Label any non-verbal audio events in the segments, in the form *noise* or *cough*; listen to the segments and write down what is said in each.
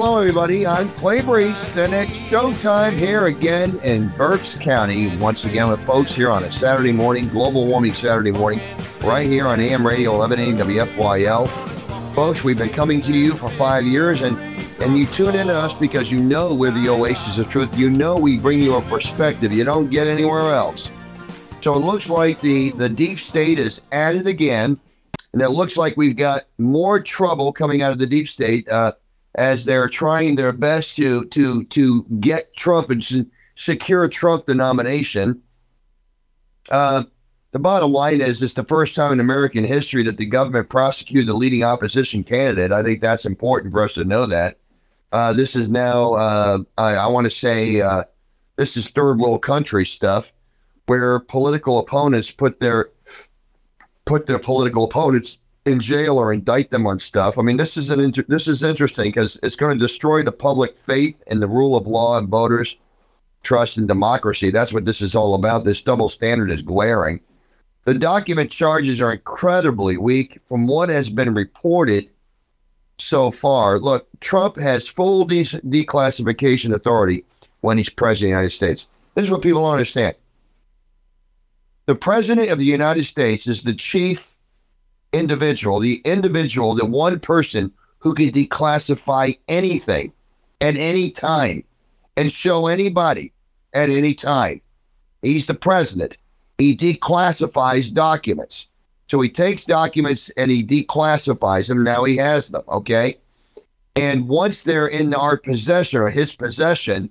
Hello, everybody. I'm Clay Brees, and it's showtime here again in Berks County. Once again with folks here on a Saturday morning, global warming Saturday morning, right here on AM Radio 1180 WFYL. Folks, we've been coming to you for five years, and and you tune in to us because you know we're the oasis of truth. You know we bring you a perspective you don't get anywhere else. So it looks like the the deep state is at it again, and it looks like we've got more trouble coming out of the deep state. Uh, as they're trying their best to to to get Trump and secure Trump the nomination. Uh, the bottom line is it's the first time in American history that the government prosecuted a leading opposition candidate. I think that's important for us to know that. Uh, this is now, uh, I, I want to say, uh, this is third world country stuff, where political opponents put their put their political opponents in jail or indict them on stuff. I mean, this is an inter- this is interesting because it's going to destroy the public faith in the rule of law and voters' trust in democracy. That's what this is all about. This double standard is glaring. The document charges are incredibly weak from what has been reported so far. Look, Trump has full de- declassification authority when he's president of the United States. This is what people don't understand. The president of the United States is the chief individual, the individual, the one person who can declassify anything at any time and show anybody at any time. He's the president. He declassifies documents. So he takes documents and he declassifies them. Now he has them, okay? And once they're in our possession or his possession,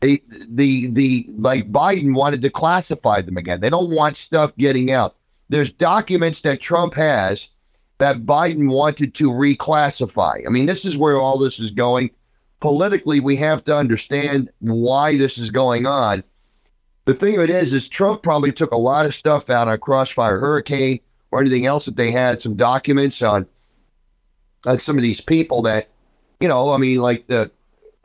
the the the like Biden wanted to classify them again. They don't want stuff getting out there's documents that Trump has that Biden wanted to reclassify. I mean, this is where all this is going. Politically, we have to understand why this is going on. The thing of it is, is Trump probably took a lot of stuff out on Crossfire Hurricane or anything else that they had, some documents on, on some of these people that, you know, I mean, like the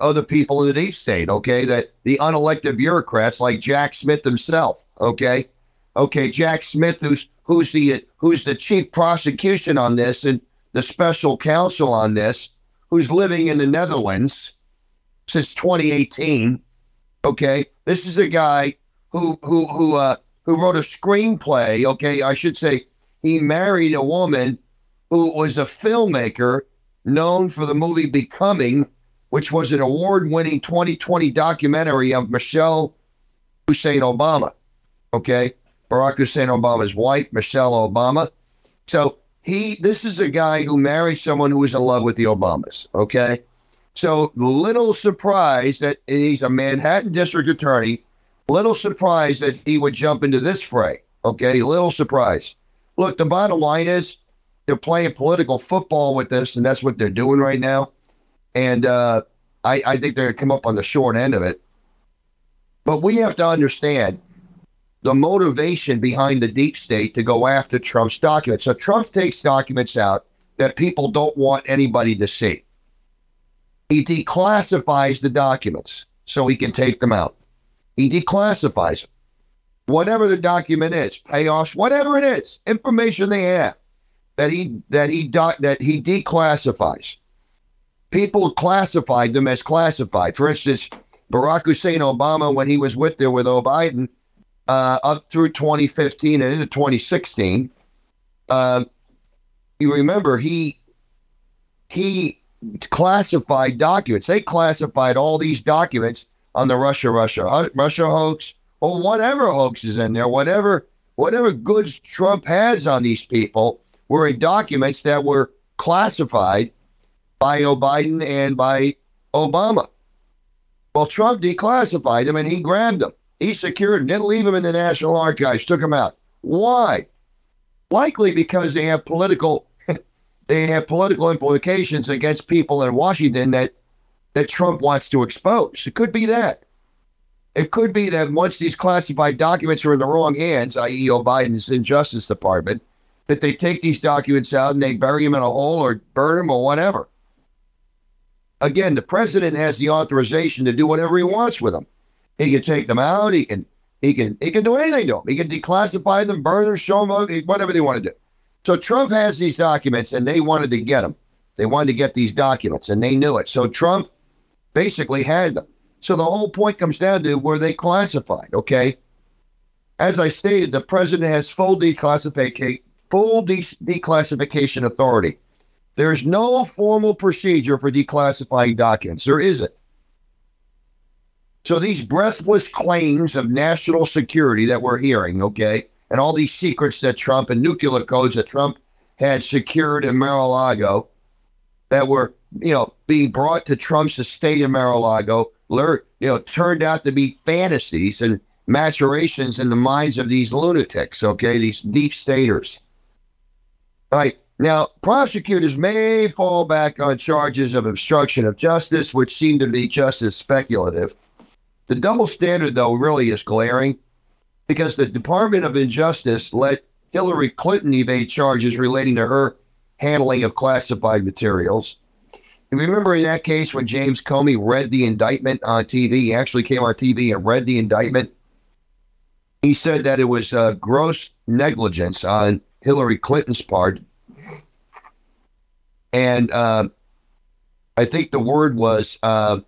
other people in the deep state, okay, that the unelected bureaucrats like Jack Smith himself, okay, okay, Jack Smith, who's who's the who's the chief prosecution on this and the special counsel on this, who's living in the Netherlands since 2018. Okay, this is a guy who who who uh, who wrote a screenplay. Okay, I should say he married a woman who was a filmmaker known for the movie Becoming, which was an award-winning 2020 documentary of Michelle Hussein Obama. Okay, Barack Hussein Obama's wife, Michelle Obama. So he, this is a guy who married someone who was in love with the Obamas. Okay. So little surprise that he's a Manhattan district attorney. Little surprise that he would jump into this fray. Okay. Little surprise. Look, the bottom line is they're playing political football with this, and that's what they're doing right now. And uh, I, I think they're going to come up on the short end of it. But we have to understand the motivation behind the deep state to go after Trump's documents. So Trump takes documents out that people don't want anybody to see. He declassifies the documents so he can take them out. He declassifies them. Whatever the document is, payoffs, whatever it is, information they have that he that he that he declassifies. People classified them as classified. For instance, Barack Hussein Obama, when he was with there with Biden, uh, up through 2015 and into 2016. Uh, you remember he he classified documents. They classified all these documents on the Russia Russia uh, Russia hoax or whatever hoax is in there, whatever whatever goods Trump has on these people were in documents that were classified by Biden and by Obama. Well, Trump declassified them and he grabbed them. He secured them, didn't leave them in the National Archives, took them out. Why? Likely because they have political *laughs* they have political implications against people in Washington that that Trump wants to expose. It could be that. It could be that once these classified documents are in the wrong hands, i.e., Biden's Justice Department, that they take these documents out and they bury them in a hole or burn them or whatever. Again, the president has the authorization to do whatever he wants with them. He can take them out. He can he can he can do anything to them. He can declassify them, burn them, show them, whatever they want to do. So Trump has these documents, and they wanted to get them. They wanted to get these documents and they knew it. So Trump basically had them. So the whole point comes down to were they classified? Okay. As I stated, the president has full declassification, full de- declassification authority. There's no formal procedure for declassifying documents. There isn't. So these breathless claims of national security that we're hearing, okay, and all these secrets that Trump and nuclear codes that Trump had secured in Mar-a-Lago that were, you know, being brought to Trump's estate in Mar-a-Lago, you know, turned out to be fantasies and maturations in the minds of these lunatics, okay, these deep staters. All right. Now, prosecutors may fall back on charges of obstruction of justice, which seem to be just as speculative. The double standard, though, really is glaring because the Department of Injustice let Hillary Clinton evade charges relating to her handling of classified materials. Remember in that case when James Comey read the indictment on TV? He actually came on TV and read the indictment. He said that it was uh, gross negligence on Hillary Clinton's part. And uh, I think the word was uh,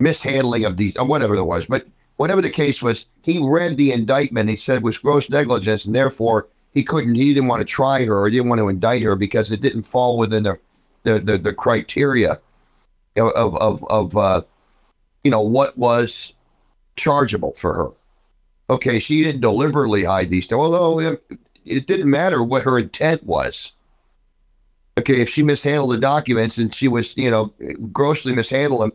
mishandling of these, or whatever it was. But whatever the case was, he read the indictment. He said it was gross negligence, and therefore he couldn't. He didn't want to try her or didn't want to indict her because it didn't fall within the the the, the criteria of of of uh, you know what was chargeable for her. Okay, she didn't deliberately hide these things, although it, it didn't matter what her intent was. Okay, if she mishandled the documents and she was, you know, grossly mishandled them,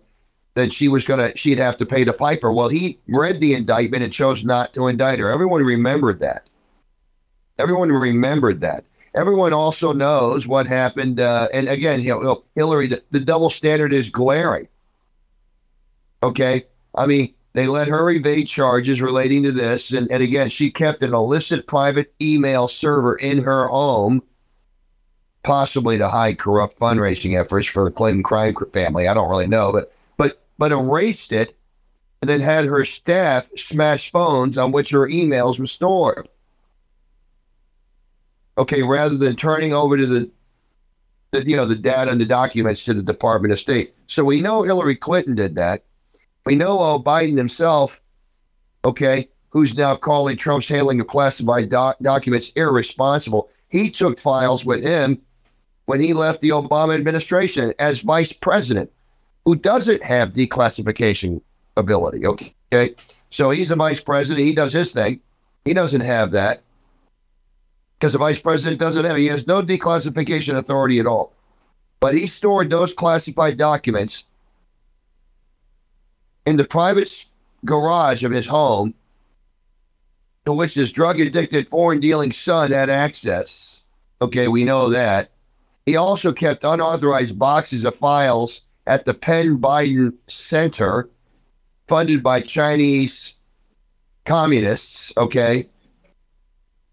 that she was gonna she'd have to pay the piper. Well, he read the indictment and chose not to indict her. Everyone remembered that. Everyone remembered that. Everyone also knows what happened. Uh, and again, you know, Hillary, the, the double standard is glaring. Okay, I mean, they let her evade charges relating to this, and, and again, she kept an illicit private email server in her home, possibly to hide corrupt fundraising efforts for the Clinton crime family. I don't really know, but but erased it and then had her staff smash phones on which her emails were stored. Okay, rather than turning over to the, the you know the data and the documents to the Department of State. So we know Hillary Clinton did that. We know uh, Biden himself, okay, who's now calling Trump's handling of classified doc- documents irresponsible. He took files with him when he left the Obama administration as vice president who doesn't have declassification ability. Okay. So he's a vice president. He does his thing. He doesn't have that because the vice president doesn't have. He has no declassification authority at all. But he stored those classified documents in the private garage of his home, to which his drug addicted foreign dealing son had access. Okay, we know that. He also kept unauthorized boxes of files at the Penn Biden Center, funded by Chinese communists. Okay.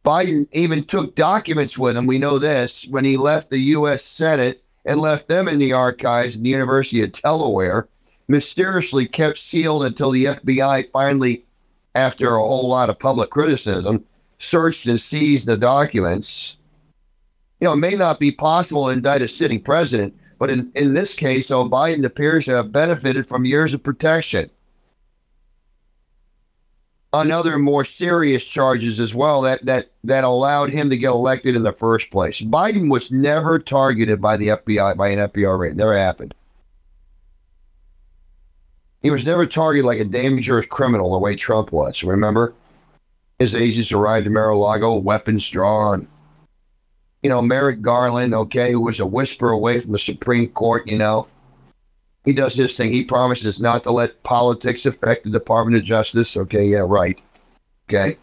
Biden even took documents with him. We know this when he left the U.S. Senate and left them in the archives in the University of Delaware, mysteriously kept sealed until the FBI finally, after a whole lot of public criticism, searched and seized the documents. You know, it may not be possible to indict a sitting president, but in, in this case, so Biden appears to have benefited from years of protection. On other more serious charges as well that, that, that allowed him to get elected in the first place. Biden was never targeted by the FBI, by an FBI raid. Never happened. He was never targeted like a dangerous criminal the way Trump was. Remember? His agents arrived in Mar-a-Lago, weapons drawn you know, Merrick Garland, okay, who was a whisper away from the Supreme Court, you know. He does this thing. He promises not to let politics affect the Department of Justice. Okay, yeah, right. Okay.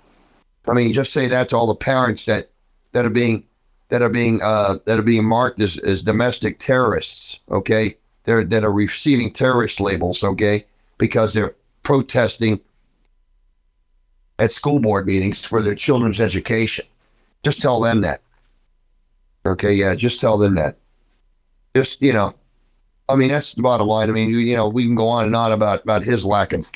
I mean, just say that to all the parents that that are being that are being uh, that are being marked as, as domestic terrorists. Okay, they're that are receiving terrorist labels. Okay, because they're protesting at school board meetings for their children's education. Just tell them that. Okay, yeah, just tell them that. Just you know, I mean that's the bottom line. I mean, you, you know, we can go on and on about about his lack of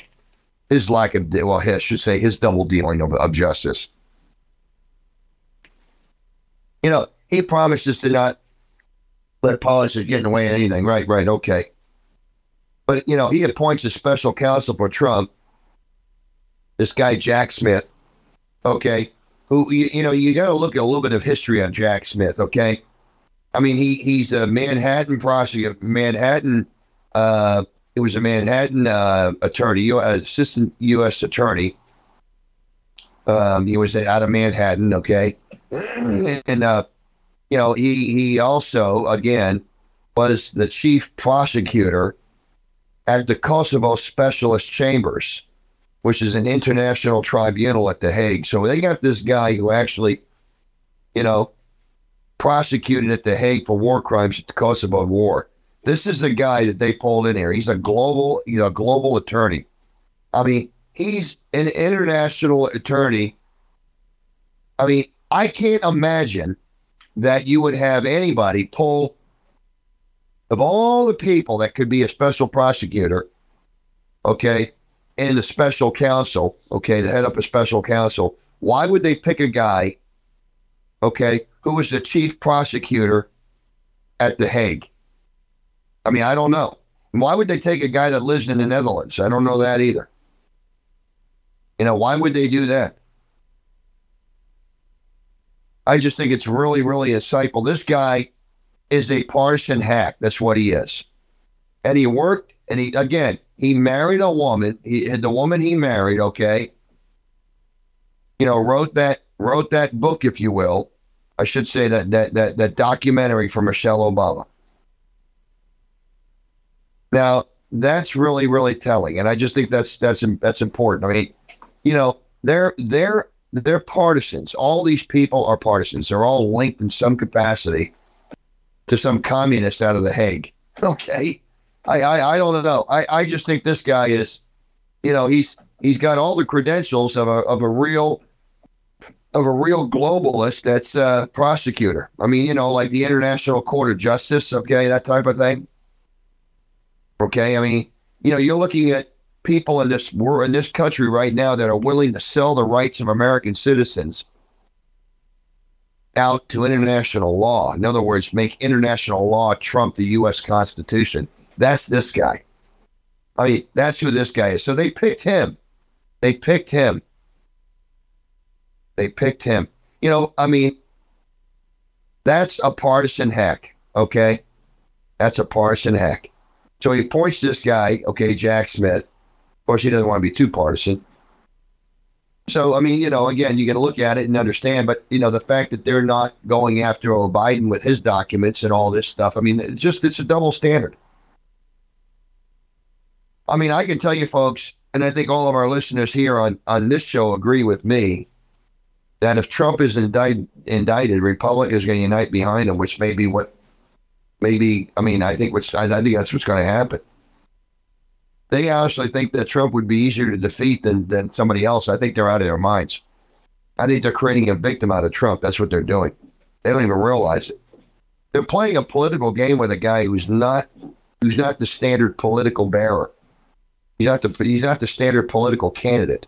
his lack of well, I should say his double dealing of, of justice. You know, he promises to not let politics get in the way of anything. Right, right, okay. But you know, he appoints a special counsel for Trump. This guy Jack Smith, okay, who you, you know you got to look at a little bit of history on Jack Smith, okay. I mean, he he's a Manhattan prosecutor, Manhattan. Uh, it was a Manhattan uh, attorney, assistant U.S. attorney. Um, he was out of Manhattan, okay, and uh, you know he he also again was the chief prosecutor at the Kosovo Specialist Chambers, which is an international tribunal at The Hague. So they got this guy who actually, you know, prosecuted at The Hague for war crimes at the Kosovo War. This is a guy that they pulled in here. He's a global, you know, global attorney. I mean, he's an international attorney. I mean, I can't imagine that you would have anybody pull of all the people that could be a special prosecutor, okay, and the special counsel, okay, the head of a special counsel, why would they pick a guy, okay, who was the chief prosecutor at The Hague? I mean, I don't know. Why would they take a guy that lives in the Netherlands? I don't know that either. You know, why would they do that? I just think it's really, really insightful. This guy is a partisan hack. That's what he is. And he worked, and he, again, he married a woman. He the woman he married, okay, you know, wrote that wrote that book, if you will. I should say that that that that documentary for Michelle Obama. Now, that's really, really telling. And I just think that's that's that's important. I mean, you know, they're they're they're partisans. All these people are partisans. They're all linked in some capacity to some communist out of the Hague. *laughs* Okay. I, I, I don't know. I, I just think this guy is, you know, he's he's got all the credentials of a of a real of a real globalist that's a prosecutor. I mean, you know, like the International Court of Justice, okay, that type of thing. Okay. I mean, you know, you're looking at people in this world in this country right now that are willing to sell the rights of American citizens out to international law. In other words, make international law trump the U.S. Constitution. That's this guy. I mean, that's who this guy is. So they picked him. They picked him. They picked him. You know, I mean, that's a partisan hack. Okay. That's a partisan hack. So he points this guy, okay, Jack Smith. Of course, he doesn't want to be too partisan. So, I mean, you know, again, you got to look at it and understand, but, you know, the fact that they're not going after Biden with his documents and all this stuff, I mean, it's just, it's a double standard. I mean, I can tell you folks, and I think all of our listeners here on, on this show agree with me that if Trump is indict, indicted, Republicans are going to unite behind him, which may be what, maybe, I mean, I think which, I, I think that's what's going to happen they actually think that Trump would be easier to defeat than than somebody else. I think they're out of their minds. I think they're creating a victim out of Trump. That's what they're doing. They don't even realize it. They're playing a political game with a guy who's not who's not the standard political bearer. He's not the he's not the standard political candidate.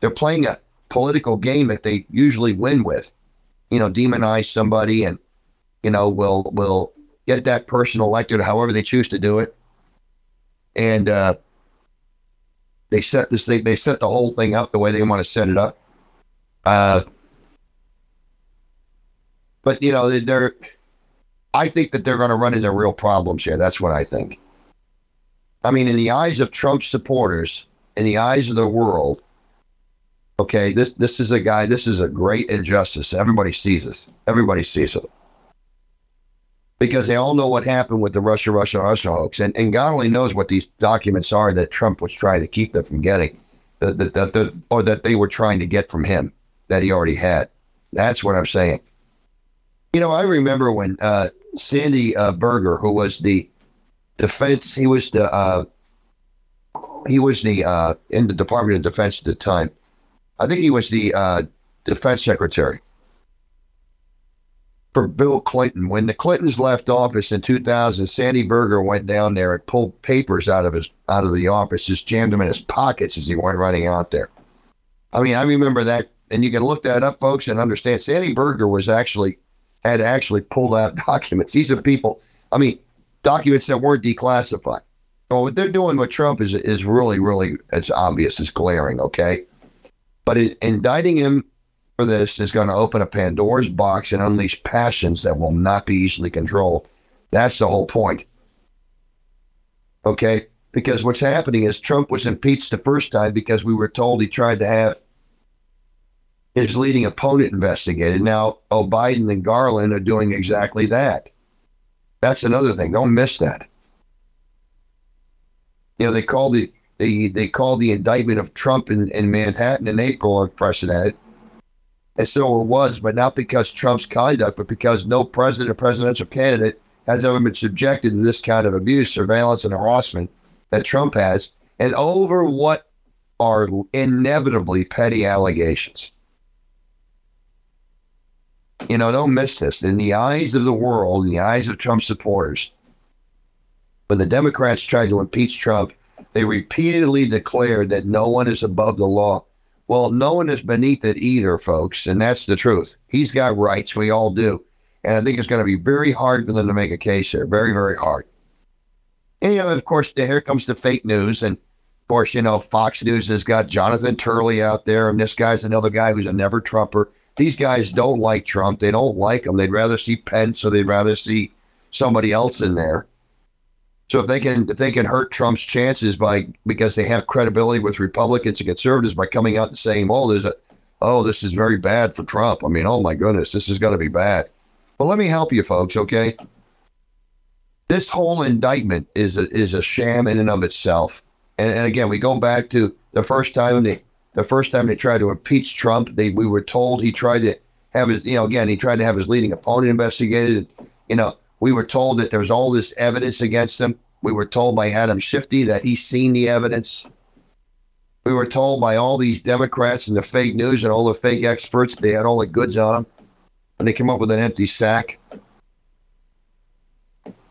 They're playing a political game that they usually win with. You know, demonize somebody and you know will will get that person elected however they choose to do it. And uh, they set this thing, they set the whole thing up the way they want to set it up. Uh, but you know, they're, I think that they're going to run into real problems here. That's what I think. I mean, in the eyes of Trump supporters, in the eyes of the world, okay, this this is a guy. This is a great injustice. Everybody sees this. Everybody sees it because they all know what happened with the Russia, Russia, Russia hoax. And, and God only knows what these documents are that Trump was trying to keep them from getting, the, the, the, the, or that they were trying to get from him that he already had. That's what I'm saying. You know, I remember when uh, Sandy uh, Berger, who was the defense, he was the uh, he was the uh, in the Department of Defense at the time. I think he was the uh, defense secretary for Bill Clinton. When the Clintons left office in 2000, Sandy Berger went down there and pulled papers out of his out of the office, just jammed them in his pockets as he went running out there. I mean, I remember that, and you can look that up, folks, and understand. Sandy Berger was actually had actually pulled out *laughs* documents. These are people I mean, documents that weren't declassified. Well, what they're doing with Trump is is really, really, it's obvious, it's glaring, okay? But it, indicting him for this is going to open a Pandora's box and unleash passions that will not be easily controlled. That's the whole point. Okay? Because what's happening is Trump was impeached the first time because we were told he tried to have his leading opponent investigated. Now, oh, Biden and Garland are doing exactly that. That's another thing. Don't miss that. You know, they call the they they call the indictment of Trump in, in Manhattan in April unprecedented. And so it was, but not because Trump's conduct, but because no president or presidential candidate has ever been subjected to this kind of abuse, surveillance, and harassment that Trump has, and over what are inevitably petty allegations. You know, don't miss this. In the eyes of the world, in the eyes of Trump supporters, when the Democrats tried to impeach Trump, they repeatedly declared that no one is above the law. Well, no one is beneath it either, folks, and that's the truth. He's got rights. We all do. And I think it's going to be very hard for them to make a case here. Very, very hard. And, you know, of course, here comes the fake news. And, of course, you know, Fox News has got Jonathan Turley out there, and this guy's another guy who's a never Trumper. These guys don't like Trump. They don't like him. They'd rather see Pence or they'd rather see somebody else in there. So if they can if they can hurt Trump's chances by because they have credibility with Republicans and conservatives by coming out and saying, "Oh, there's a oh, this is very bad for Trump." I mean, oh my goodness, this is going to be bad. But let me help you, folks. Okay, this whole indictment is a, is a sham in and of itself. And, and again, we go back to the first time they the first time they tried to impeach Trump. They we were told he tried to have his you know again he tried to have his leading opponent investigated. You know, we were told that there's all this evidence against him. We were told by Adam Shifty that he's seen the evidence. We were told by all these Democrats and the fake news and all the fake experts they had all the goods on them. And they came up with an empty sack.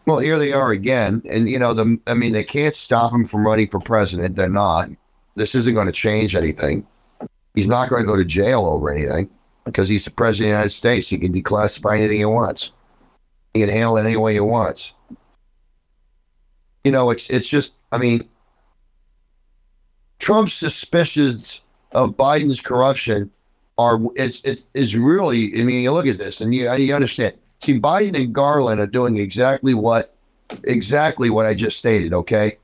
Well, here they are again. And, you know, the I mean, they can't stop him from running for president. They're not. This isn't going to change anything. He's not going to go to jail over anything because he's the president of the United States. He can declassify anything he wants. He can handle it any way he wants. You know, it's it's just, I mean, Trump's suspicions of Biden's corruption are it's it is really. I mean, you look at this and you you understand. See, Biden and Garland are doing exactly what exactly what I just stated. Okay,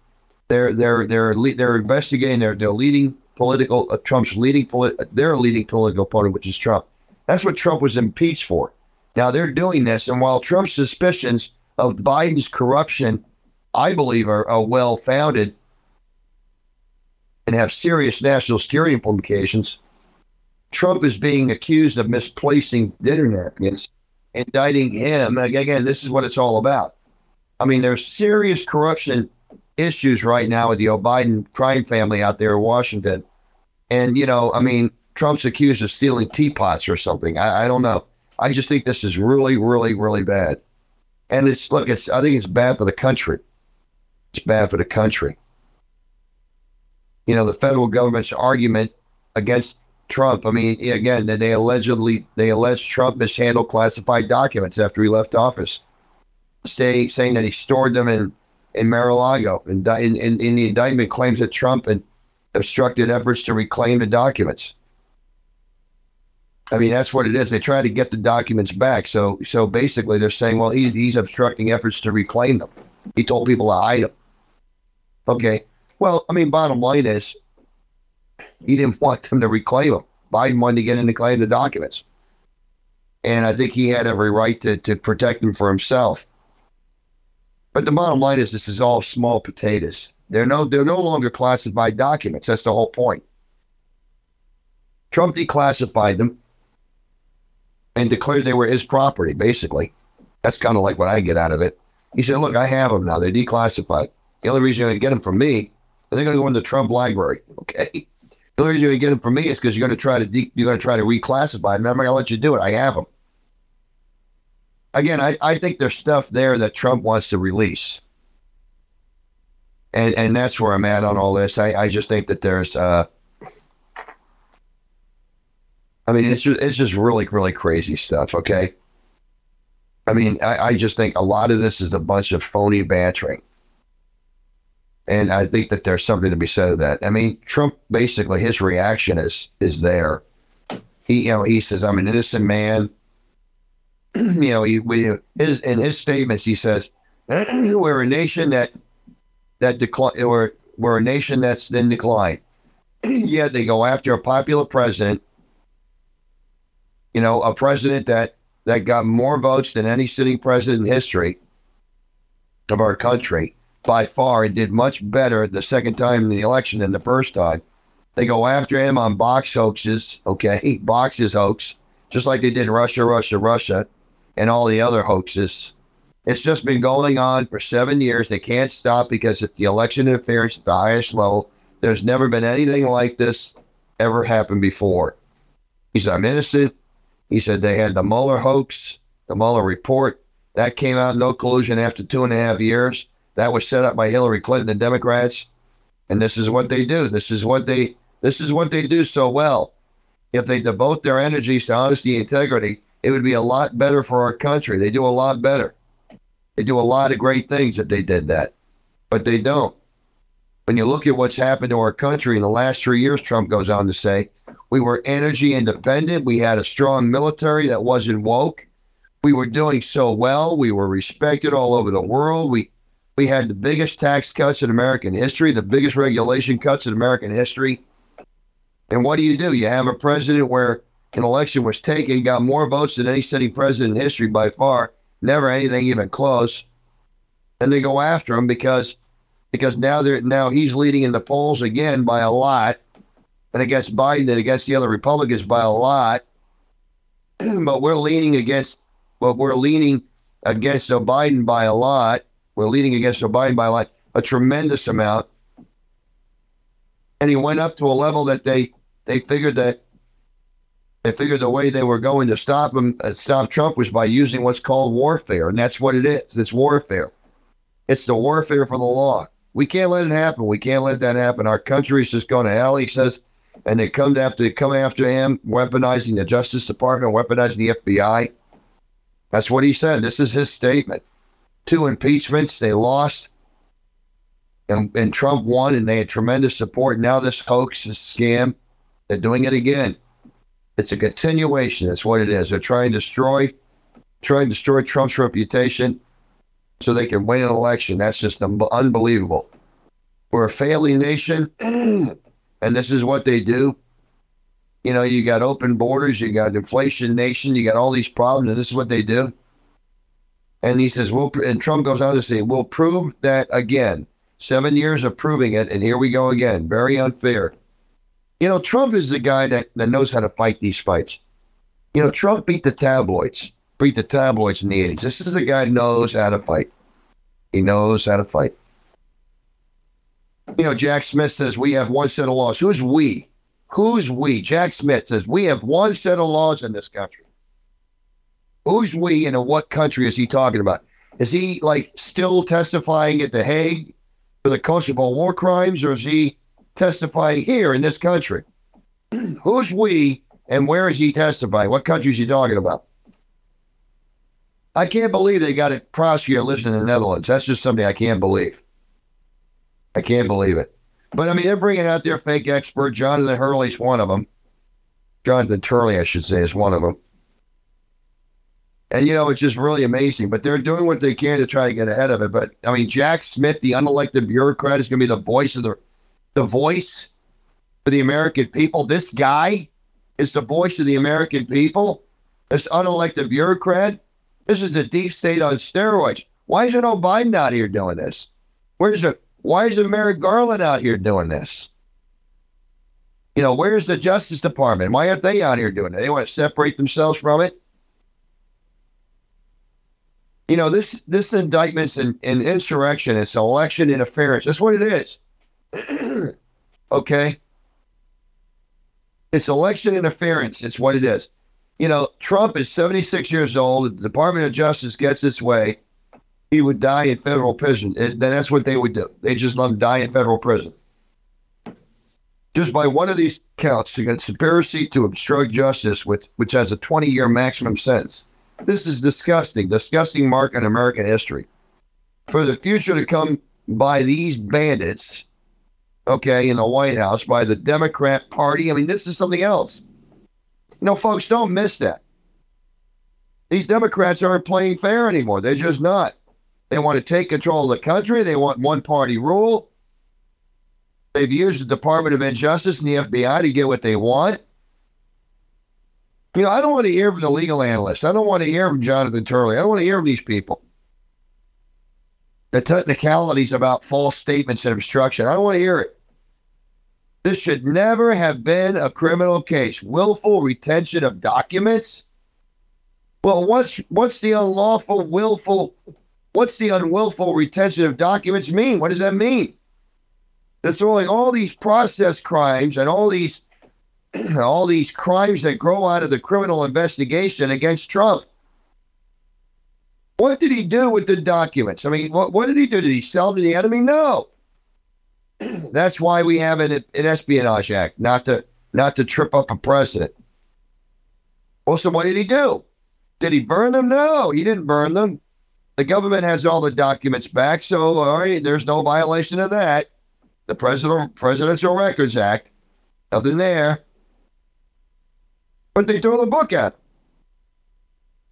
they're they're they're they're investigating. They're they're leading political uh, Trump's leading polit- their leading political opponent, which is Trump. That's what Trump was impeached for. Now they're doing this, and while Trump's suspicions of Biden's corruption, I believe, are, are well founded and have serious national security implications, Trump is being accused of misplacing dinner napkins, indicting him. Again, this is what it's all about. I mean, there's serious corruption issues right now with the Biden crime family out there in Washington. And, you know, I mean, Trump's accused of stealing teapots or something. I, I don't know. I just think this is really, really, really bad. And it's look, it's I think it's bad for the country. It's bad for the country. You know, the federal government's argument against Trump. I mean, again, they allegedly they allege Trump mishandled classified documents after he left office, saying saying that he stored them in in Mar-a-Lago. And in, in, in the indictment claims that Trump and obstructed efforts to reclaim the documents. I mean, that's what it is. They try to get the documents back. So, so basically, they're saying, well, he, he's obstructing efforts to reclaim them. He told people to hide them. Okay. Well, I mean, bottom line is, he didn't *laughs* want them to reclaim them. Biden wanted to get in to claim the documents, and I think he had every right to to protect them for himself. But the bottom line is, this is all small potatoes. They're no they're no longer classified documents. That's the whole point. Trump declassified them and declared they were his property, basically. That's kind of like what I get out of it. He said, Look, I have them now. They're declassified. The only reason you're going to get them from me, is they're going to go in the Trump library. *laughs* Okay. The only reason you're going to get them from me is because you're going to try to de- you're going to try to reclassify them. I'm not going to let you do it. I have them. Again, I, I think there's stuff there that Trump wants to release. And and that's where I'm at on all this. I, I just think that there's uh I mean, it's just, it's just really, really crazy stuff. Okay. I mean, I, I just think a lot of this is a bunch of phony bantering. And I think that there's something to be said of that. I mean, Trump basically his reaction is is there. He you know he says I'm an innocent man. *clears throat* you know he we, his in his statements he says *clears throat* we're a nation that that decline we're we're a nation that's in decline. *clears throat* Yet they go after a popular president. You know, a president that that got more votes than any sitting president in history of our country by far and did much better the second time in the election than the first time. They go after him on box hoaxes, okay, *laughs* boxes hoax, just like they did Russia, Russia, Russia, and all the other hoaxes. It's just been going on for seven years. They can't stop because it's the election interference at the highest level. There's never been anything like this ever happened before. He said, I'm innocent. He said they had the Mueller hoax, the Mueller report. That came out no collusion after two and a half years. That was set up by Hillary Clinton and Democrats. And this is what they do. This is what they this is what they do so well. If they devote their energies to honesty and integrity, it would be a lot better for our country. They do a lot better. They do a lot of great things if they did that. But they don't. When you look at what's happened to our country in the last three years, Trump goes on to say, we were energy independent. We had a strong military that wasn't woke. We were doing so well. We were respected all over the world. We we had the biggest tax cuts in American history, the biggest regulation cuts in American history. And what do you do? You have a president where an election was taken, got more votes than any sitting president in history by far, never anything even close. And they go after him because because now they're now he's leading in the polls again by a lot, and against Biden and against the other Republicans by a lot. *clears throat* but we're leaning against but we're leaning against Joe Biden by a lot. We're leading against Joe Biden by like a tremendous amount. And he went up to a level that they they figured that they figured the way they were going to stop him, uh, stop Trump, was by using what's called warfare, and that's what it is. It's warfare. It's the warfare for the law. We can't let it happen. We can't let that happen. Our country is just going to hell. He says, and they come after come after him, weaponizing the Justice Department, weaponizing the FBI. That's what he said. This is his statement two impeachments. They lost, and, and Trump won, and they had tremendous support. Now this hoax, this scam, they're doing it again. It's a continuation. That's what it is. They're trying to destroy, trying to destroy Trump's reputation, so they can win an election. That's just unbelievable. We're a failing nation, *clears throat* and this is what they do. You know, you got open borders, you got inflation nation, you got all these problems, and this is what they do. And he says, "We'll." And Trump goes on to say, "We'll prove that again. Seven years of proving it, and here we go again. Very unfair." You know, Trump is the guy that, that knows how to fight these fights. You know, Trump beat the tabloids, beat the tabloids in the 80s. This is a guy who knows how to fight. He knows how to fight. You know, Jack Smith says we have one set of laws. Who's we? Who's we? Jack Smith says we have one set of laws in this country. Who's we and in what country is he talking about? Is he like still testifying at The Hague for the Kosovo war crimes, or is he testifying here in this country? *clears throat* Who's we and where is he testifying? What country is he talking about? I can't believe they got a prosecutor living in the Netherlands. That's just something I can't believe. I can't believe it. But I mean, they're bringing out their fake expert. Jonathan Hurley's one of them. Jonathan Turley, I should say, is one of them. And, you know, it's just really amazing. But they're doing what they can to try to get ahead of it. But, I mean, Jack Smith, the unelected bureaucrat, is going to be the voice of the, the voice for the American people. This guy is the voice of the American people. This unelected bureaucrat. This is the deep state on steroids. Why isn't Joe Biden out here doing this? Where's the why isn't Merrick Garland out here doing this? You know, where's the Justice Department? Why aren't they out here doing it? They want to separate themselves from it you know, this this indictment's an, an insurrection. It's election interference. That's what it is. *clears throat* okay. It's election interference. It's what it is. You know, Trump is 76 years old. If the Department of Justice gets its way, he would die in federal prison. And that's what they would do. They just let him die in federal prison. Just by one of these counts against conspiracy to obstruct justice, with, which has a 20 year maximum sentence This is disgusting, disgusting mark in American history. For the future to come by these bandits, okay, in the White House, by the Democrat Party, I mean, this is something else. You know, folks, don't miss that. These Democrats aren't playing fair anymore. They're just not. They want to take control of the country. They want one party rule. They've used the Department of Injustice and the FBI to get what they want. You know, I don't want to hear from the legal analysts. I don't want to hear from Jonathan Turley. I don't want to hear from these people. The technicalities about false statements and obstruction. I don't want to hear it. This should never have been a criminal case. Willful retention of documents. Well, what's what's the unlawful, willful, what's the unwillful retention of documents mean? What does that mean? They're throwing all these process crimes and all these *clears throat* all these crimes that grow out of the criminal investigation against Trump. What did he do with the documents? I mean, what, what did he do? Did he sell to the enemy? No. *clears throat* That's why we have an, an espionage act, not to not to trip up a president. Well, so what did he do? Did he burn them? No, he didn't burn them. The government has all the documents back, so all right, there's no violation of that. The President Presidential Records Act, nothing there. But they throw the book at him.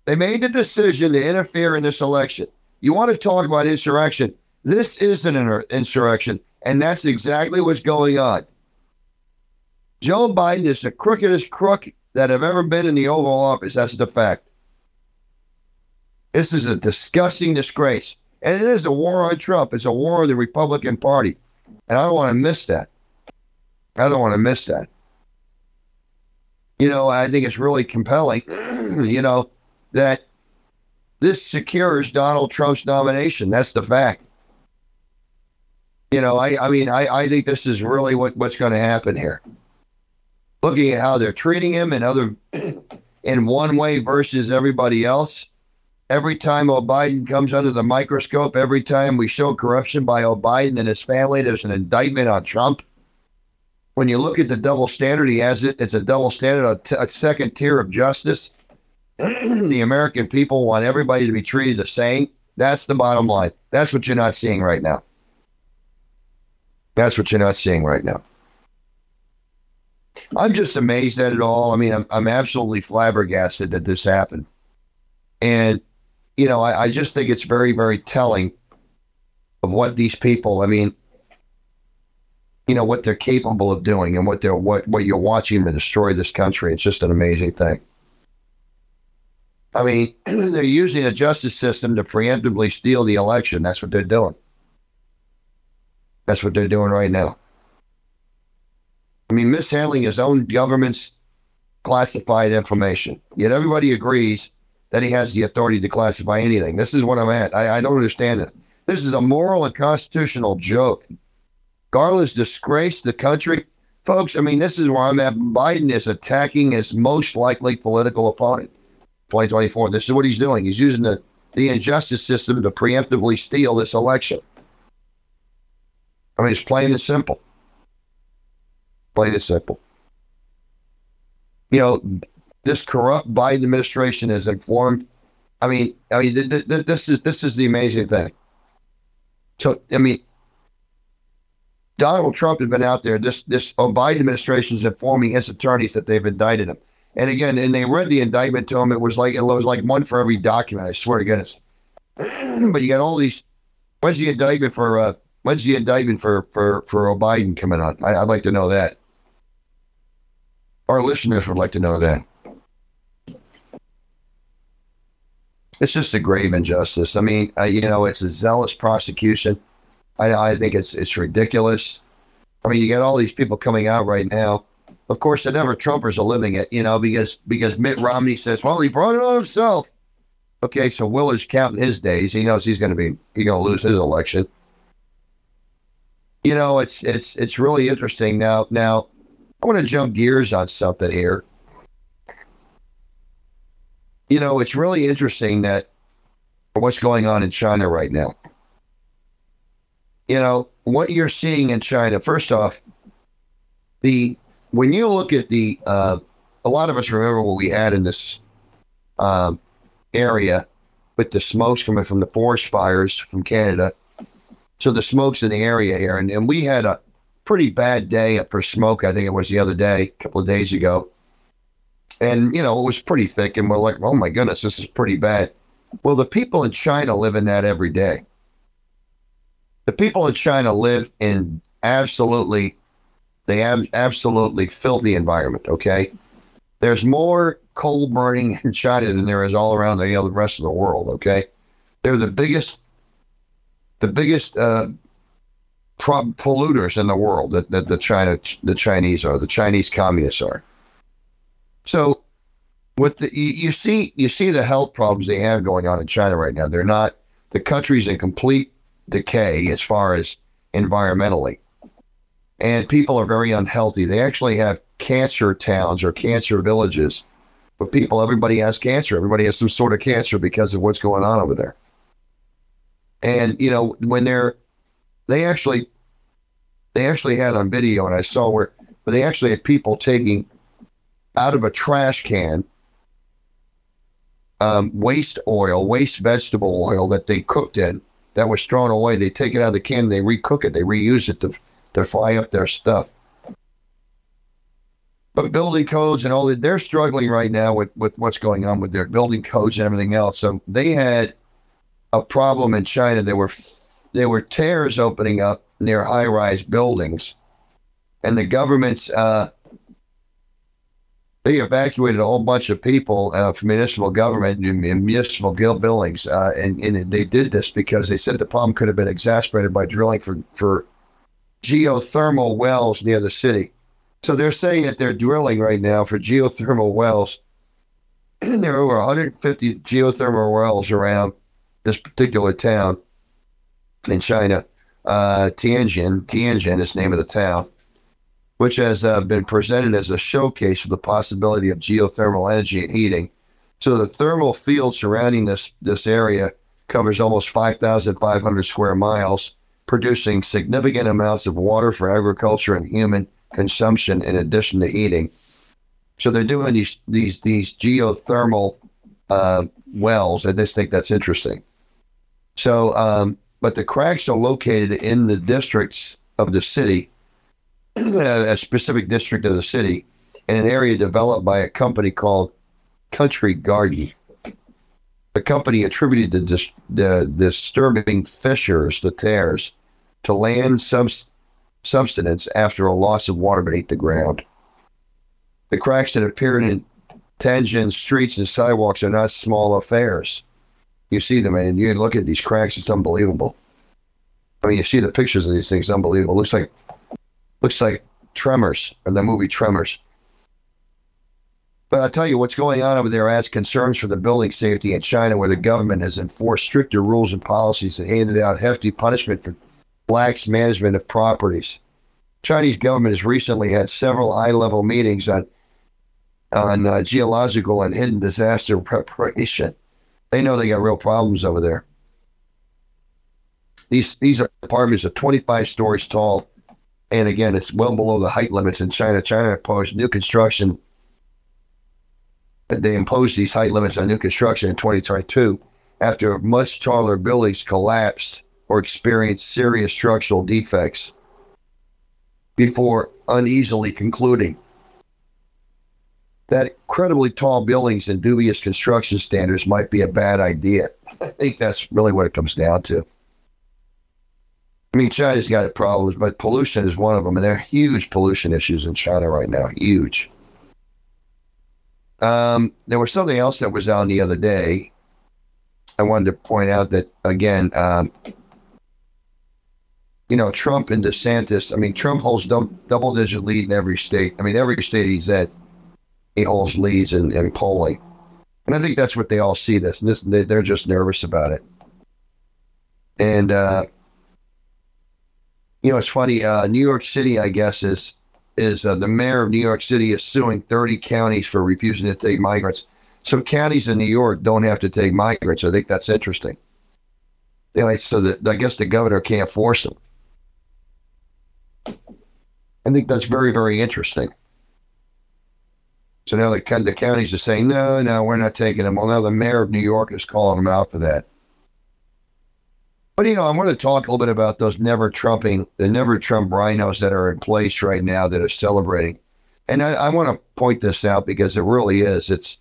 They made the decision to interfere in this election. You want to talk about insurrection? This is an insurrection, and that's exactly what's going on. Joe Biden is the crookedest crook that have ever been in the Oval Office. That's the fact. This is a disgusting disgrace. And it is a war on Trump. It's a war on the Republican Party. And I don't want to miss that. I don't want to miss that you know, I think it's really compelling, *clears throat* you know, that this secures Donald Trump's nomination. That's the fact. You know, I, I mean, I, I think this is really what, what's going to happen here. Looking at how they're treating him and other in one way versus everybody else. Every time O'Biden comes under the microscope, every time we show corruption by O'Biden and his family, there's an indictment on Trump when you look at the double standard he has, it it's a double standard, a, t- a second tier of justice. *clears throat* the American people want everybody to be treated the same. That's the bottom line. That's what you're not seeing right now. That's what you're not seeing right now. I'm just amazed at it all. I mean, I'm, I'm absolutely flabbergasted that this happened. And, you know, I, I just think it's very, very telling of what these people, I mean, you know what they're capable of doing and what they're what what you're watching them destroy this country. It's just an amazing thing. I mean, *clears throat* they're using the justice system to preemptively steal the election. That's what they're doing. That's what they're doing right now. I mean, mishandling his own government's classified information. Yet everybody agrees that he has the authority to classify anything. This is what I'm at. I, I don't understand it. This is a moral and constitutional joke. Garland's disgraced the country. Folks, I mean, this is where I'm at. Biden is attacking his most likely political opponent, 2024. This is what he's doing. He's using the, the injustice system to preemptively steal this election. I mean, it's plain and simple. Plain and simple. You know, this corrupt Biden administration is informed. I mean, I mean, th- th- this is this is the amazing thing. So, I mean, Donald Trump has been out there. This this Biden administration is informing his attorneys that they've indicted him. And again, and they read the indictment to him. It was like it was like one for every document. I swear to goodness. *clears throat* but you got all these. When's the indictment for? Uh, when's the indictment for for for Biden coming on? I, would like to know that. Our listeners would like to know that. It's just a grave injustice. I mean, uh, you know, it's a zealous prosecution. I, I think it's it's ridiculous. I mean, you got all these people coming out right now. Of course, the never Trumpers are living it, you know, because because Mitt Romney says, well, he brought it on himself. Okay, so Willard's counting his days. He knows he's going to be he's going to lose his election. You know, it's it's it's really interesting now. Now, I want to jump gears on something here. You know, it's really interesting that what's going on in China right now you know, what you're seeing in China, first off, the when you look at the uh, a lot of us remember what we had in this um, area with the smokes coming from the forest fires from Canada. So the smoke's in the area here. And, and we had a pretty bad day for smoke. I think it was the other day, a couple of days ago. And, you know, it was pretty thick. And we're like, oh my goodness, this is pretty bad. Well, the people in China live in that every day. The people in China live in absolutely, they have absolutely filthy environment. Okay. There's more coal burning in China than there is all around the rest of the world. Okay. They're the biggest, the biggest, uh, polluters in the world that, that the China, the Chinese are, the Chinese communists are. So what the you, you see you see the health problems they have going on in China right now. They're not the country's in complete decay as far as environmentally. And people are very unhealthy. They actually have cancer towns or cancer villages. But people, everybody has cancer. Everybody has some sort of cancer because of what's going on over there. And, you know, when they're, they actually, they actually had on video, and I saw where, but they actually had people taking out of a trash can um, waste oil, waste vegetable oil that they cooked in that was thrown away. They take it out of the can, they recook it, they reuse it to, to fry up their stuff. But building codes and all that, they're struggling right now with, with what's going on with their building codes and everything else. So they had a problem in China. There were there were tears opening up near high-rise buildings, and the government's uh, they evacuated a whole bunch of people uh, from municipal government and municipal buildings, uh, and, and they did this because they said the problem could have been exacerbated by drilling for, for geothermal wells near the city. So they're saying that they're drilling right now for geothermal wells. And *clears throat* there are over 150 geothermal wells around this particular town in China. Uh, Tianjin, Tianjin is the name of the town which has uh, been presented as a showcase for the possibility of geothermal energy and heating. So the thermal field surrounding this this area covers almost 5,500 square miles, producing significant amounts of water for agriculture and human consumption in addition to heating. So they're doing these these these geothermal uh, wells. I just think that's interesting. So, um, but the cracks are located in the districts of the city *clears throat* a specific district of the city in an area developed by a company called Country Garden. The company attributed the, dis- the disturbing fissures, the tears, to land subs- after a loss of water beneath the ground. The cracks that appeared in Tianjin streets and sidewalks are not small affairs. You see them, and you look at these cracks, it's unbelievable. I mean, you see the pictures of these things, unbelievable. It looks like Looks like Tremors, or the movie Tremors. But I'll tell you what's going on over there adds concerns for the building safety in China, where the government has enforced stricter rules and policies and handed out hefty punishment for lax management of properties. Chinese government has recently had several high-level meetings on on uh, geological and hidden disaster preparation. They know they got real problems over there. These these apartments are 25 stories tall and again, it's well below the height limits in China. China imposed new construction. They imposed these height limits on new construction in 2022 after much taller buildings collapsed or experienced serious structural defects before uneasily concluding that incredibly tall buildings and dubious construction standards might be a bad idea. *laughs* I think that's really what it comes down to. I mean, China's got problems, but pollution is one of them, and there are huge pollution issues in China right now. Huge. Um, there was something else that was on the other day. I wanted to point out that again, um, you know, Trump and DeSantis. I mean, Trump holds double digit lead in every state. I mean, every state he's at, holds leads and, in polling, and I think that's what they all see. This, this they, are just nervous about it, and uh, you know, it's funny. Uh, New York City, I guess, is is uh, the mayor of New York City is suing 30 counties for refusing to take migrants. So counties in New York don't have to take migrants. I think that's interesting. Anyway, so that I guess the governor can't force them. I think that's very, very interesting. So now the, the counties are saying, no, no, we're not taking them. Well, now the mayor of New York is calling him out for that. But, you know, I want to talk a little bit about those never Trumping, the never Trump RINOs that are in place right now that are celebrating. And I, I want to point this out because it really is. It's,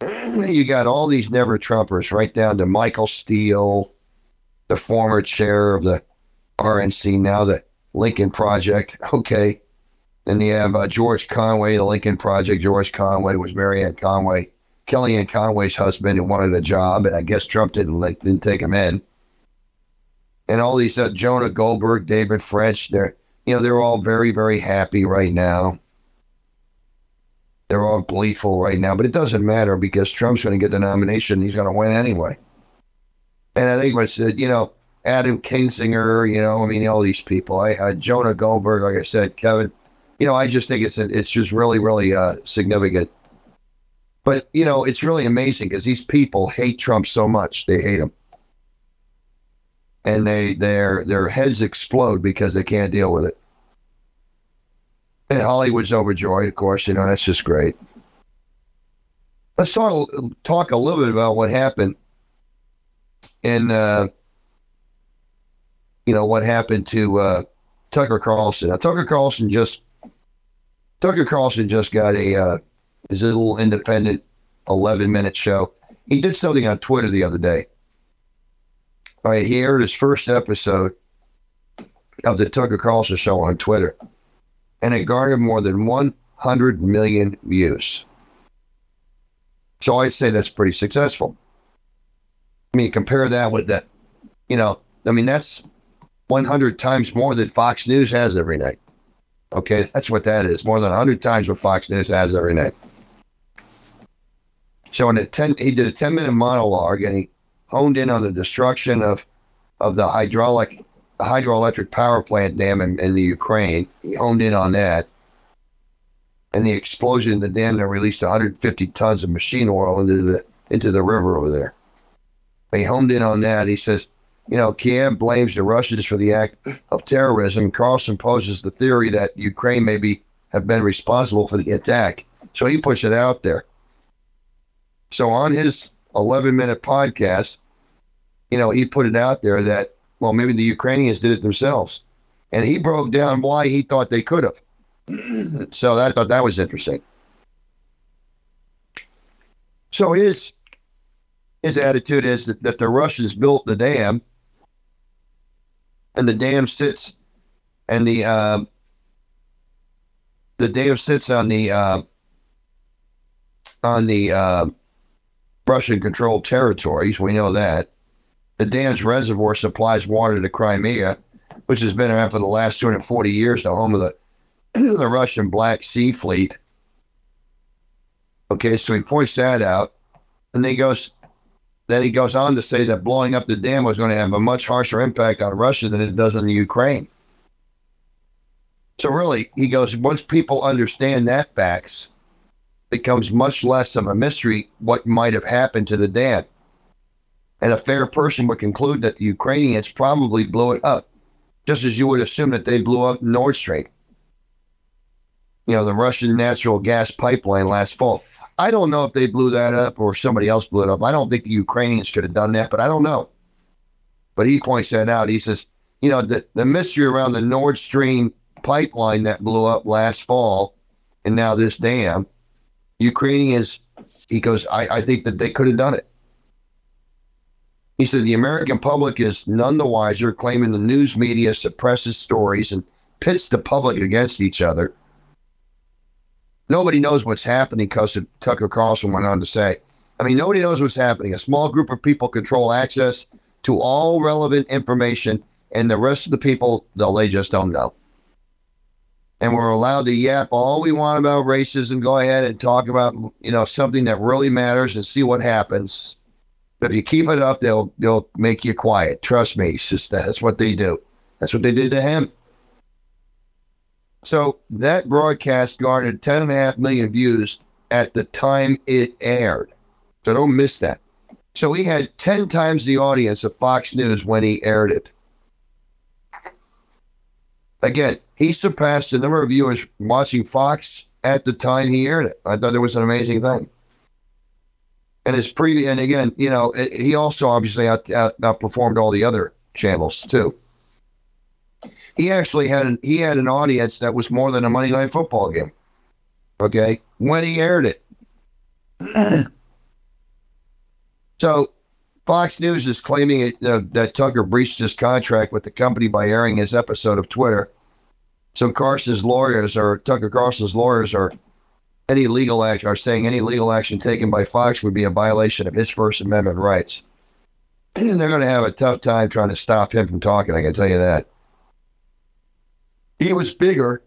*clears throat* you got all these never Trumpers right down to Michael Steele, the former chair of the RNC, now the Lincoln Project. Okay. And you have uh, George Conway, the Lincoln Project. George Conway was Marianne Conway, Kellyanne Conway's husband, who wanted a job, and I guess Trump didn't didn't take him in. And all these uh, Jonah Goldberg, David French, they're you know they're all very very happy right now. They're all gleeful right now, but it doesn't matter because Trump's going to get the nomination. He's going to win anyway. And I think what's you know Adam Kinzinger, you know, I mean all these people. I, I Jonah Goldberg, like I said, Kevin you know, I just think it's it's just really really uh, significant. But you know, it's really amazing because these people hate Trump so much they hate him, and they their their heads explode because they can't deal with it. And Hollywood's overjoyed, of course. You know, that's just great. Let's talk talk a little bit about what happened in uh, you know what happened to uh, Tucker Carlson. Now, Tucker Carlson just Tucker Carlson just got a uh, his little independent 11 minute show. He did something on Twitter the other day. Right, he aired his first episode of the Tucker Carlson show on Twitter, and it garnered more than 100 million views. So I'd say that's pretty successful. I mean, compare that with that, you know, I mean, that's 100 times more than Fox News has every night. Okay, that's what that is. More than 100 times what Fox News has every night. So in a 10, he did a 10 minute monologue and he honed in on the destruction of, of the hydraulic hydroelectric power plant dam in, in the Ukraine. He honed in on that. And the explosion in the dam that released 150 tons of machine oil into the into the river over there. He honed in on that. He says you know, Kiev blames the Russians for the act of terrorism. Carlson poses the theory that Ukraine maybe have been responsible for the attack. So he puts it out there. So on his 11 minute podcast, you know, he put it out there that, well, maybe the Ukrainians did it themselves. And he broke down why he thought they could have. *clears throat* so I thought that was interesting. So his his attitude is that, that the Russians built the dam and the dam sits and the uh, the dam sits on the uh, on the uh, Russian controlled territories. We know that the dam's reservoir supplies water to Crimea, which has been around for the last 240 years, the home of the *clears throat* the Russian Black Sea Fleet. Okay, so he points that out, and then he goes, then he goes on to say that blowing up the dam was going to have a much harsher impact on Russia than it does on the Ukraine. So really, he goes, once people understand that facts, it becomes much less of a mystery what might have happened to the dam. And a fair person would conclude that the Ukrainians probably blew it up, just as you would assume that they blew up Nord Stream. You know, the Russian natural gas pipeline last fall. I don't know if they blew that up or somebody else blew it up. I don't think the Ukrainians could have done that, but I don't know. But he points that out. He says, you know, the, the mystery around the Nord Stream pipeline that blew up last fall and now this dam, Ukrainians, he goes, I, I think that they could have done it. He said the American public is none the wiser, claiming the news media suppresses stories and pits the public against each other. Nobody knows what's happening because Tucker Carlson went on to say. I mean, nobody knows what's happening. A small group of people control access to all relevant information, and the rest of the people, though, they just don't know. And we're allowed to yap all we want about racism, go ahead and talk about, you know, something that really matters and see what happens. But if you keep it up, they'll they'll make you quiet. Trust me, it's just that's what they do. That's what they did to him. So that broadcast garnered 10.5 million views at the time it aired. So don't miss that. So he had 10 times the audience of Fox News when he aired it. Again, he surpassed the number of viewers watching Fox at the time he aired it. I thought it was an amazing thing. And his previous, and again, you know, it, he also obviously out, out, outperformed all the other channels too. He actually had an, he had an audience that was more than a Monday Night Football game. Okay, when he aired it. *clears throat* so, Fox News is claiming it, uh, that Tucker breached his contract with the company by airing his episode of Twitter. So Carson's lawyers or Tucker Carlson's lawyers are any legal act are saying any legal action taken by Fox would be a violation of his First Amendment rights. And *clears throat* they're going to have a tough time trying to stop him from talking. I can tell you that. He was bigger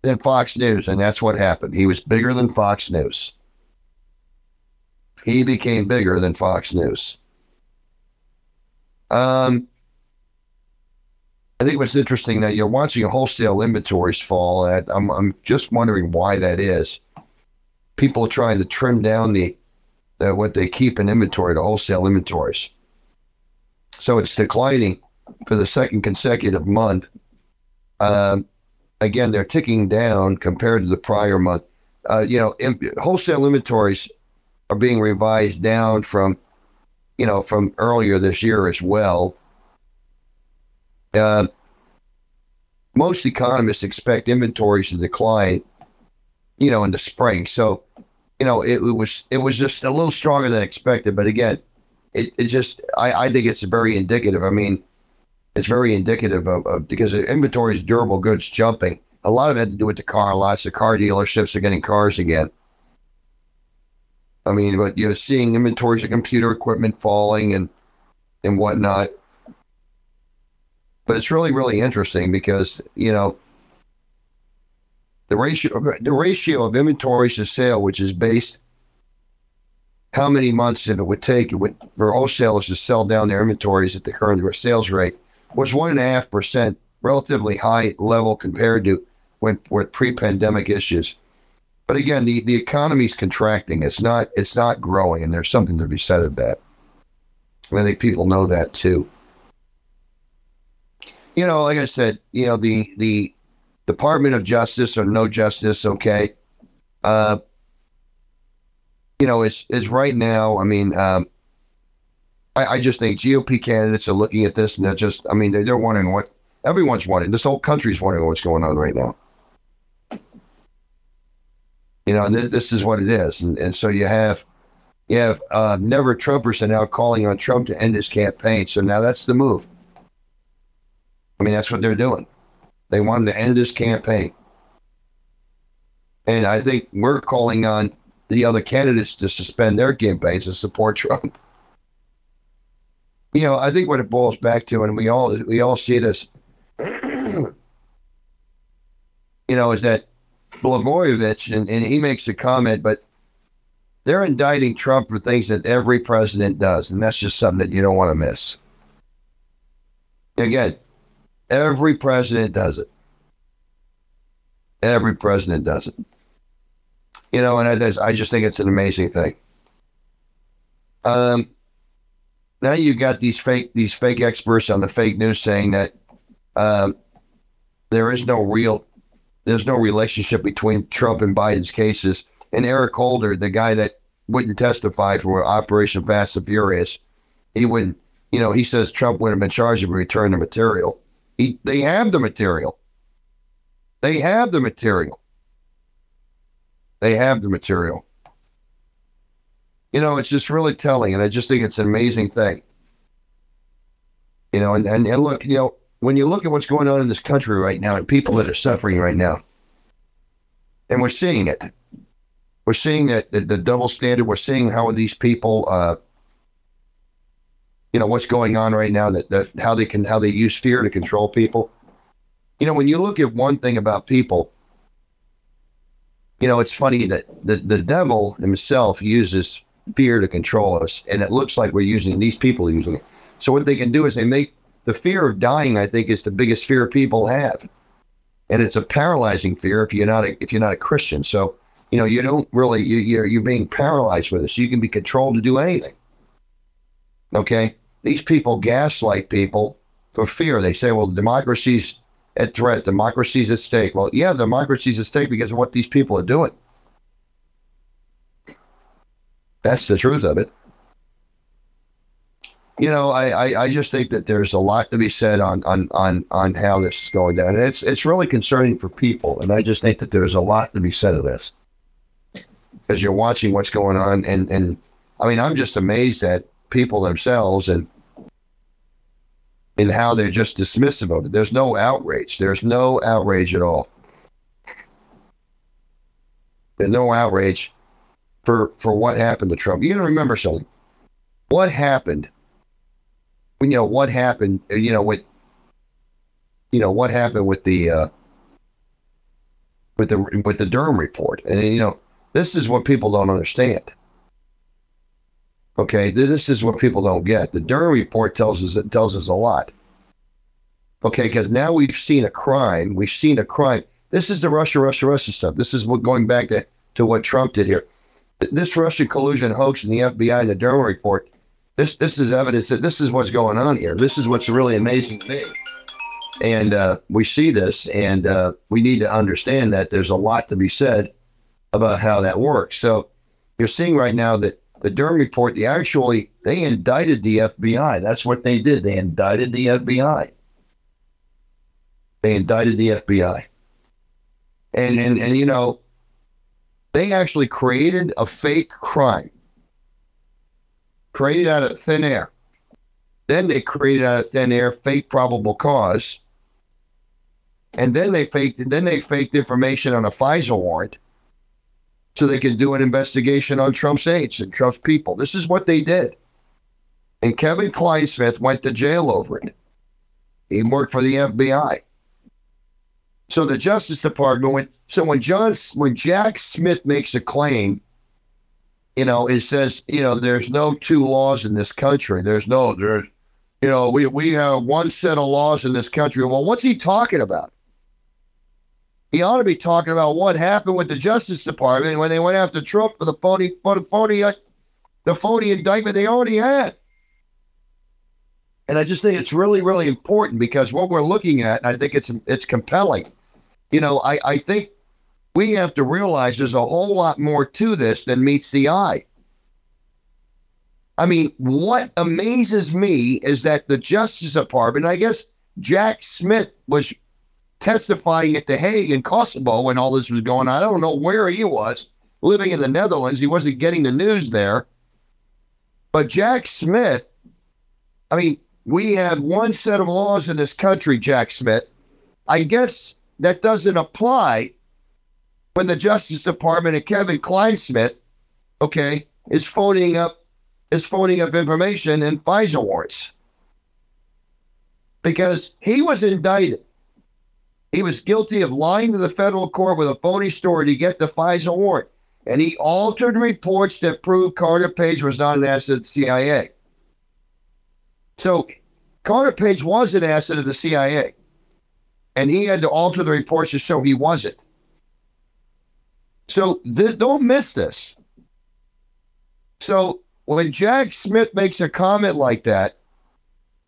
than Fox News, and that's what happened. He was bigger than Fox News. He became bigger than Fox News. Um, I think what's interesting that you're watching wholesale inventories fall. I'm, I'm just wondering why that is. People are trying to trim down the, the what they keep in inventory to wholesale inventories. So it's declining for the second consecutive month. Um, again, they're ticking down compared to the prior month. Uh, you know, in, wholesale inventories are being revised down from, you know, from earlier this year as well. Uh, most economists expect inventories to decline, you know, in the spring. So, you know, it, it was it was just a little stronger than expected. But again, it, it just I, I think it's very indicative. I mean, it's very indicative of, of because inventory is durable goods jumping. A lot of it had to do with the car lots. The car dealerships are getting cars again. I mean, but you're seeing inventories of computer equipment falling and and whatnot. But it's really, really interesting because, you know, the ratio the ratio of inventories to sale, which is based how many months it would take it would, for wholesalers to sell down their inventories at the current sales rate, was one and a half percent, relatively high level compared to when with pre-pandemic issues. But again, the, the economy's contracting. It's not it's not growing, and there's something to be said of that. I think people know that too you know, like I said, you know, the the Department of Justice or no justice, okay. Uh, you know, it's it's right now. I mean, um, I, I just think GOP candidates are looking at this and they're just, I mean, they're, they're wondering what everyone's wondering. This whole country's wondering what's going on right now. You know, and th- this is what it is, and and so you have you have uh, never Trumpers are now calling on Trump to end his campaign. So now that's the move. I mean, that's what they're doing. They want to end this campaign. And I think we're calling on the other candidates to suspend their campaigns to support Trump. You know, I think what it boils back to, and we all we all see this, *clears throat* you know, is that Blagojevich, and, and he makes a comment, but they're indicting Trump for things that every president does, and that's just something that you don't want to miss. Again, Every president does it. Every president does it. You know, and I, I just think it's an amazing thing. Um, now you've got these fake these fake experts on the fake news saying that um, there is no real there's no relationship between Trump and Biden's cases. And Eric Holder, the guy that wouldn't testify for Operation Fast and Furious, he wouldn't. You know, he says Trump would have been charged if he returned the material. He, they have the material. They have the material. They have the material. You know, it's just really telling, and I just think it's an amazing thing. You know, and, and, and look, you know, when you look at what's going on in this country right now and people that are suffering right now, and we're seeing it. We're seeing that the, the double standard. We're seeing how these people uh, you know what's going on right now that, that how they can how they use fear to control people you know when you look at one thing about people you know it's funny that the, the devil himself uses fear to control us and it looks like we're using these people using it so what they can do is they make the fear of dying i think is the biggest fear people have and it's a paralyzing fear if you're not a, if you're not a christian so you know you don't really you, you're you're being paralyzed with it so you can be controlled to do anything Okay. These people gaslight people for fear. They say, well, democracy's at threat. Democracy's at stake. Well, yeah, democracy's at stake because of what these people are doing. That's the truth of it. You know, I, I, I just think that there's a lot to be said on, on, on, on how this is going down. And it's it's really concerning for people. And I just think that there's a lot to be said of this. Because you're watching what's going on and, and I mean I'm just amazed at people themselves and in how they're just dismissive of it. There's no outrage. There's no outrage at all. There's no outrage for for what happened to Trump. You got to remember something. What happened? You know what happened? You know what? You know what happened with the uh, with the with the Durham report, and you know this is what people don't understand. Okay, this is what people don't get. The Durham report tells us it tells us a lot. Okay, because now we've seen a crime. We've seen a crime. This is the Russia, Russia, Russia stuff. This is what going back to, to what Trump did here. This Russian collusion hoax and the FBI and the Durham report. This this is evidence that this is what's going on here. This is what's really amazing to me. And uh, we see this, and uh, we need to understand that there's a lot to be said about how that works. So you're seeing right now that the Durham report, they actually they indicted the FBI. That's what they did. They indicted the FBI. They indicted the FBI. And and and you know, they actually created a fake crime. Created out of thin air. Then they created out of thin air fake probable cause. And then they faked then they faked information on a FISA warrant so they could do an investigation on Trump's aides and Trump's people. This is what they did. And Kevin Clinesmith went to jail over it. He worked for the FBI. So the Justice Department went. So when John, when Jack Smith makes a claim, you know, it says, you know, there's no two laws in this country. There's no, there's, you know, we we have one set of laws in this country. Well, what's he talking about? he ought to be talking about what happened with the Justice Department when they went after Trump for the phony, for the phony, uh, the phony indictment they already had. And I just think it's really, really important because what we're looking at, I think it's it's compelling. You know, I, I think we have to realize there's a whole lot more to this than meets the eye. I mean, what amazes me is that the Justice Department, I guess Jack Smith was testifying at The Hague in Kosovo when all this was going on. I don't know where he was, living in the Netherlands. He wasn't getting the news there. But Jack Smith, I mean, we have one set of laws in this country, Jack Smith. I guess that doesn't apply when the Justice Department and Kevin Clinesmith, okay, is phoning up is phoning up information in FISA warrants. Because he was indicted he was guilty of lying to the federal court with a phony story to get the FISA warrant, and he altered reports that proved Carter Page was not an asset of the CIA. So Carter Page was an asset of the CIA, and he had to alter the reports to show he wasn't. So th- don't miss this. So when Jack Smith makes a comment like that,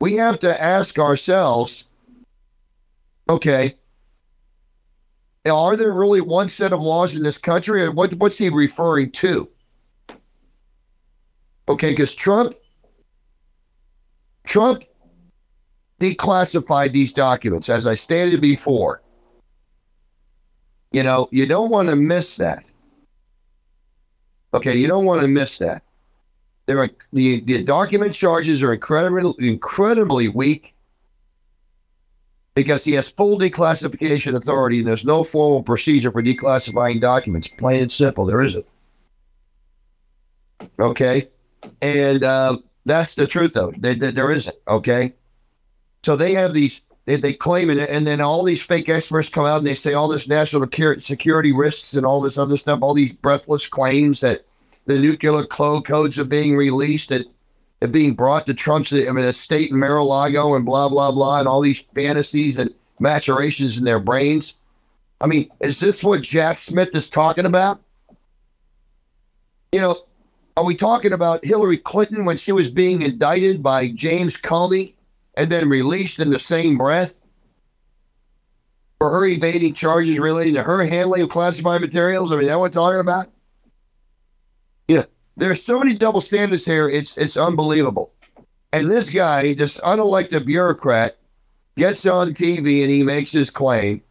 we have to ask ourselves, okay, are there really one set of laws in this country? And what, what's he referring to? Okay, because Trump, Trump declassified these documents, as I stated before. You know, you don't want to miss that. Okay, you don't want to miss that. There are the, the document charges are incredibly incredibly weak because he has full declassification authority and there's no formal procedure for declassifying documents. Plain and simple, there isn't. Okay? And uh, that's the truth, though. They, they, there isn't. Okay? So they have these, they, they claim it, and then all these fake experts come out and they say all this national security risks and all this other stuff, all these breathless claims that the nuclear codes are being released. That it being brought to Trump's I mean, estate in Mar-a-Lago and blah, blah, blah, and all these fantasies and maturations in their brains. I mean, is this what Jack Smith is talking about? You know, are we talking about Hillary Clinton when she was being indicted by James Comey and then released in the same breath? for her evading charges relating to her handling of classified materials? I mean, that what we're talking about? You know, there's so many double standards here. It's it's unbelievable. And this guy, this unelected bureaucrat, gets on TV and he makes his claim.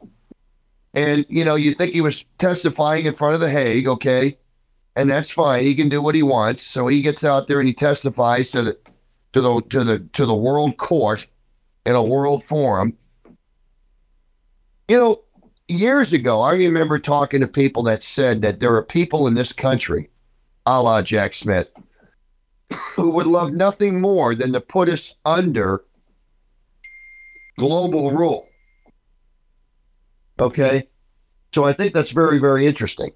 And you know, you think he was testifying in front of the Hague, okay? And that's fine. He can do what he wants. So he gets out there and he testifies to the to the to the to the world court in a world forum. You know, years ago, I remember talking to people that said that there are people in this country, a la Jack Smith, who would love nothing more than to put us under global rule. Okay. So I think that's very, very interesting.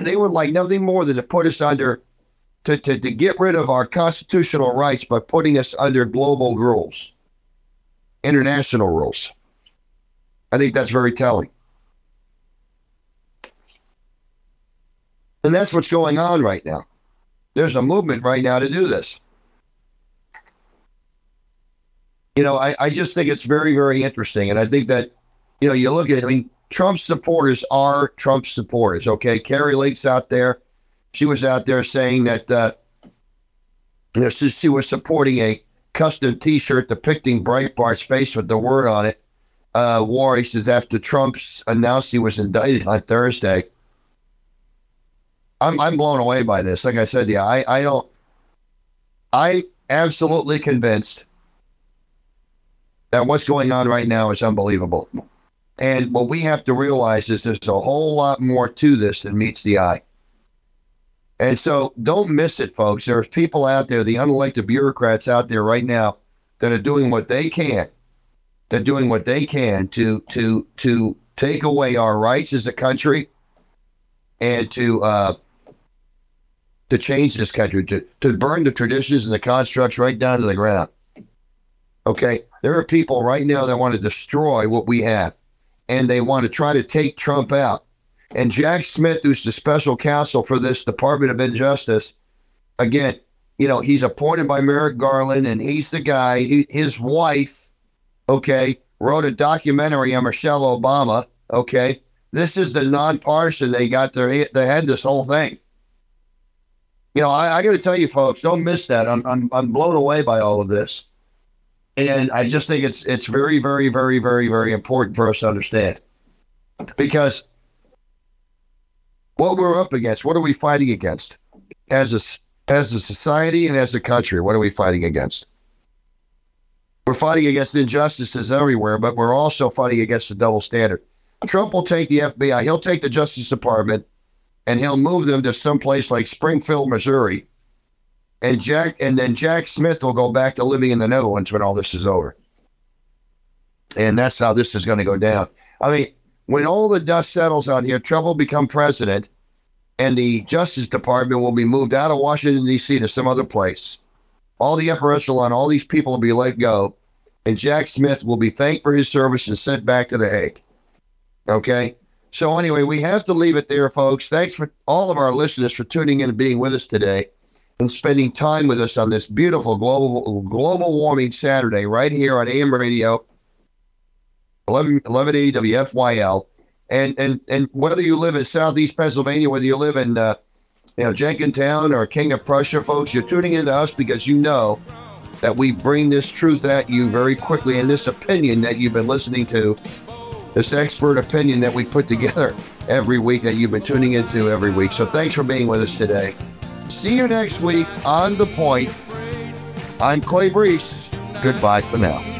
they would like nothing more than to put us under, to, to, to get rid of our constitutional rights by putting us under global rules, international rules. I think that's very telling. And that's what's going on right now. There's a movement right now to do this. You know, I, I just think it's very, very interesting. And I think that, you know, you look at, I mean, Trump supporters are Trump supporters. Okay, Kari Lake's out there. She was out there saying that uh, you know she, was supporting a custom T-shirt depicting Breitbart's face with the word on it. Uh, war, he says, after Trump's announced he was indicted on Thursday. I'm I'm blown away by this. Like I said, yeah, I I don't. I absolutely convinced that what's going on right now is unbelievable. And what we have to realize is there's a whole lot more to this than meets the eye. And so don't miss it, folks. There's people out there, the unelected bureaucrats out there right now that are doing what they can. They're doing what they can to to to take away our rights as a country and to uh, to change this country, to, to burn the traditions and the constructs right down to the ground. Okay. There are people right now that want to destroy what we have and they want to try to take Trump out. And Jack Smith, who's the special counsel for this Department of Injustice, again, you know, he's appointed by Merrick Garland, and he's the guy. He, his wife, okay, wrote a documentary on Michelle Obama. Okay, this is the nonpartisan. They got their they had this whole thing. You know, I, I got to tell you, folks, don't miss that. I'm, I'm I'm blown away by all of this. And I just think it's it's very, very, very, very, very important for us to understand. Because what we're up against, what are we fighting against as a, as a society and as a country? What are we fighting against? We're fighting against injustices everywhere, but we're also fighting against the double standard. Trump will take the FBI, he'll take the Justice Department, and he'll move them to some place like Springfield, Missouri, and Jack and then Jack Smith will go back to living in the Netherlands when all this is over. And that's how this is going to go down. I mean, when all the dust settles on here, Trump will become president, and the Justice Department will be moved out of Washington D.C. to some other place. All the upper echelon, all these people will be let go, and Jack Smith will be thanked for his service and sent back to the Hague. Okay. So anyway, we have to leave it there, folks. Thanks for all of our listeners for tuning in and being with us today and spending time with us on this beautiful global global warming Saturday right here on AM Radio 11, 1180 WFYL. And, and and whether you live in Southeast Pennsylvania, whether you live in uh, you know Jenkintown or King of Prussia, folks, you're tuning into us because you know that we bring this truth at you very quickly and this opinion that you've been listening to, this expert opinion that we put together every week that you've been tuning into every week. So thanks for being with us today. See you next week on The Point. I'm Clay Brees. Goodbye for now.